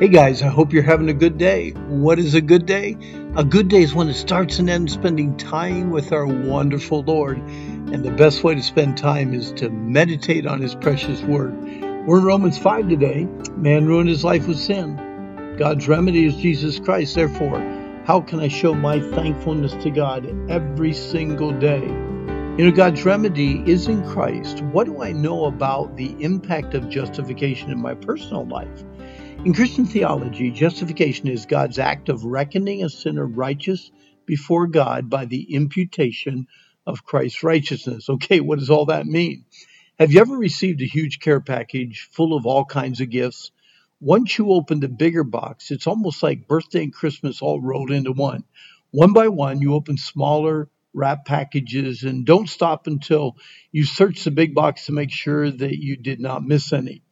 Hey guys, I hope you're having a good day. What is a good day? A good day is when it starts and ends spending time with our wonderful Lord. And the best way to spend time is to meditate on His precious Word. We're in Romans 5 today. Man ruined his life with sin. God's remedy is Jesus Christ. Therefore, how can I show my thankfulness to God every single day? You know, God's remedy is in Christ. What do I know about the impact of justification in my personal life? In Christian theology, justification is God's act of reckoning a sinner righteous before God by the imputation of Christ's righteousness. Okay, what does all that mean? Have you ever received a huge care package full of all kinds of gifts? Once you open the bigger box, it's almost like birthday and Christmas all rolled into one. One by one, you open smaller wrap packages and don't stop until you search the big box to make sure that you did not miss any.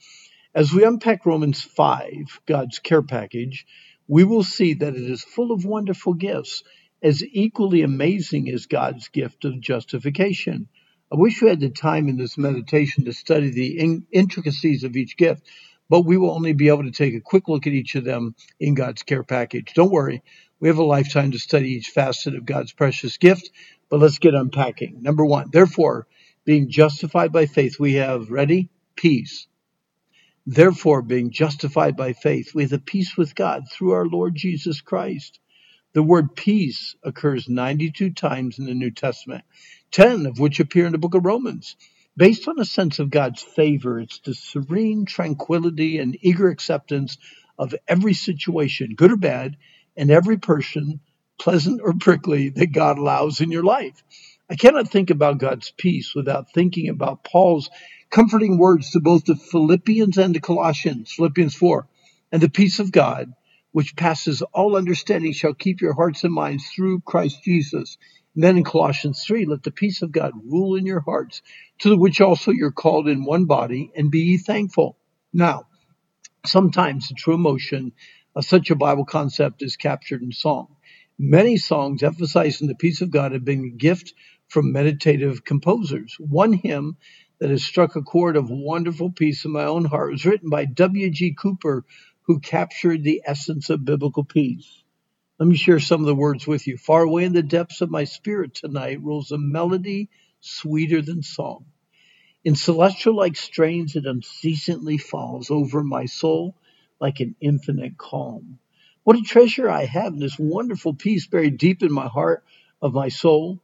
As we unpack Romans 5, God's care package, we will see that it is full of wonderful gifts, as equally amazing as God's gift of justification. I wish we had the time in this meditation to study the in- intricacies of each gift, but we will only be able to take a quick look at each of them in God's care package. Don't worry, we have a lifetime to study each facet of God's precious gift, but let's get unpacking. Number one, therefore, being justified by faith, we have ready? Peace Therefore, being justified by faith, we have peace with God through our Lord Jesus Christ. The word peace occurs 92 times in the New Testament, 10 of which appear in the book of Romans. Based on a sense of God's favor, it's the serene tranquility and eager acceptance of every situation, good or bad, and every person, pleasant or prickly, that God allows in your life. I cannot think about God's peace without thinking about Paul's comforting words to both the Philippians and the Colossians, Philippians 4. And the peace of God, which passes all understanding, shall keep your hearts and minds through Christ Jesus. And then in Colossians 3, let the peace of God rule in your hearts, to the which also you're called in one body, and be ye thankful. Now, sometimes the true emotion of such a Bible concept is captured in song. Many songs emphasizing the peace of God have been a gift from meditative composers. One hymn that has struck a chord of wonderful peace in my own heart It was written by W.G. Cooper, who captured the essence of biblical peace. Let me share some of the words with you. Far away in the depths of my spirit tonight rolls a melody sweeter than song. In celestial like strains, it unceasingly falls over my soul like an infinite calm. What a treasure I have in this wonderful peace buried deep in my heart of my soul,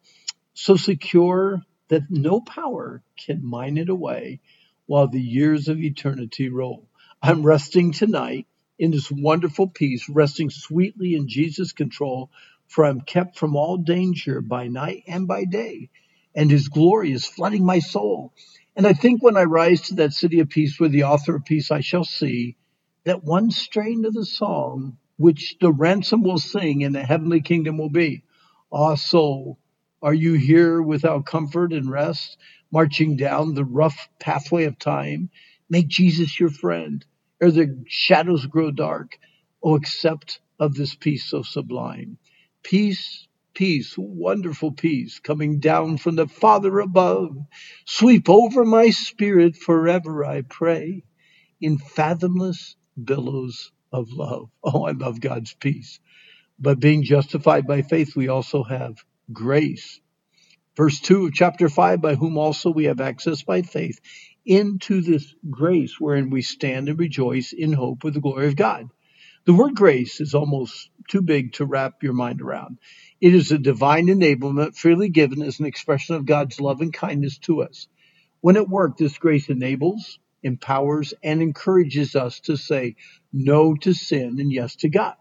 so secure that no power can mine it away while the years of eternity roll. I'm resting tonight in this wonderful peace, resting sweetly in Jesus' control, for I'm kept from all danger by night and by day, and his glory is flooding my soul. And I think when I rise to that city of peace where the author of peace I shall see, that one strain of the song which the ransom will sing in the heavenly kingdom will be, Ah, soul, are you here without comfort and rest, marching down the rough pathway of time? Make Jesus your friend, ere the shadows grow dark. Oh, accept of this peace so sublime. Peace, peace, wonderful peace, coming down from the Father above. Sweep over my spirit forever, I pray, in fathomless billows of love. Oh, I love God's peace. But being justified by faith, we also have grace. Verse 2 of chapter 5 By whom also we have access by faith into this grace wherein we stand and rejoice in hope of the glory of God. The word grace is almost too big to wrap your mind around. It is a divine enablement freely given as an expression of God's love and kindness to us. When at work, this grace enables, empowers, and encourages us to say no to sin and yes to God.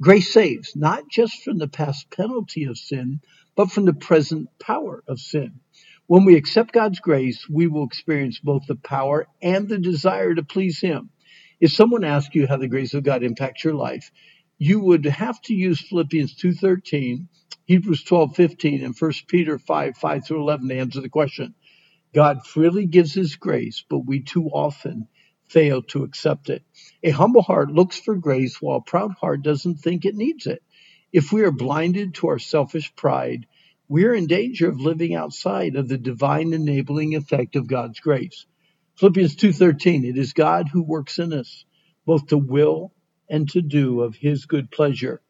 Grace saves, not just from the past penalty of sin, but from the present power of sin. When we accept God's grace, we will experience both the power and the desire to please Him. If someone asks you how the grace of God impacts your life, you would have to use Philippians 2.13, Hebrews 12.15, and 1 Peter 5, 5 through 11 to answer the question. God freely gives His grace, but we too often fail to accept it. A humble heart looks for grace while a proud heart doesn't think it needs it. If we are blinded to our selfish pride, we are in danger of living outside of the divine enabling effect of God's grace. Philippians 2:13 It is God who works in us both to will and to do of his good pleasure.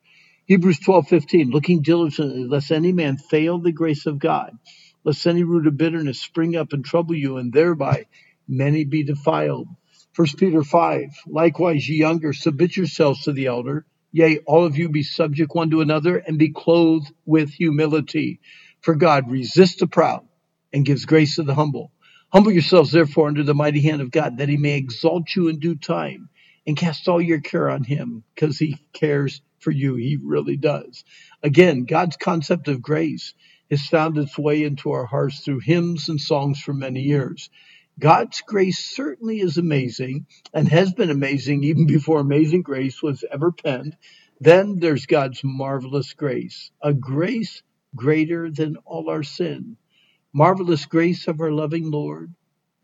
Hebrews 12:15 looking diligently lest any man fail the grace of God lest any root of bitterness spring up and trouble you and thereby many be defiled. 1 Peter 5 Likewise ye younger submit yourselves to the elder yea all of you be subject one to another and be clothed with humility for God resists the proud and gives grace to the humble. Humble yourselves therefore under the mighty hand of God that he may exalt you in due time and cast all your care on him because he cares for you. He really does. Again, God's concept of grace has found its way into our hearts through hymns and songs for many years. God's grace certainly is amazing and has been amazing even before Amazing Grace was ever penned. Then there's God's marvelous grace, a grace greater than all our sin. Marvelous grace of our loving Lord,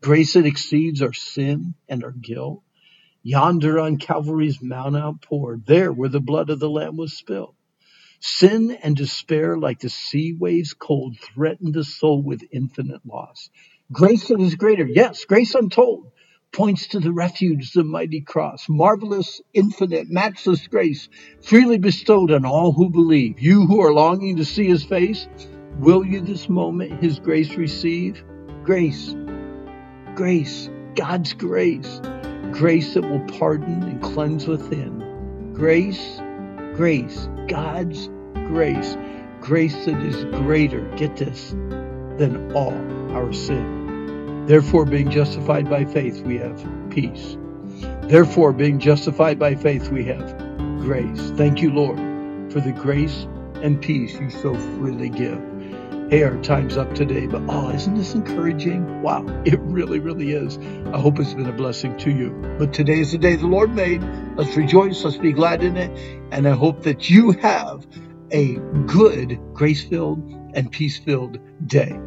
grace that exceeds our sin and our guilt Yonder on Calvary's mount outpoured, there where the blood of the Lamb was spilled. Sin and despair, like the sea waves cold, threatened the soul with infinite loss. Grace that is greater, yes, grace untold, points to the refuge, the mighty cross. Marvelous, infinite, matchless grace, freely bestowed on all who believe. You who are longing to see his face, will you this moment his grace receive? Grace, grace, God's grace grace that will pardon and cleanse within. Grace, grace, God's grace, grace that is greater, get this, than all our sin. Therefore, being justified by faith, we have peace. Therefore, being justified by faith, we have grace. Thank you, Lord, for the grace and peace you so freely give hey, our time's up today, but oh, isn't this encouraging? Wow, it really, really is. I hope it's been a blessing to you. But today is the day the Lord made. Let's rejoice, let's be glad in it, and I hope that you have a good, grace filled, and peace filled day.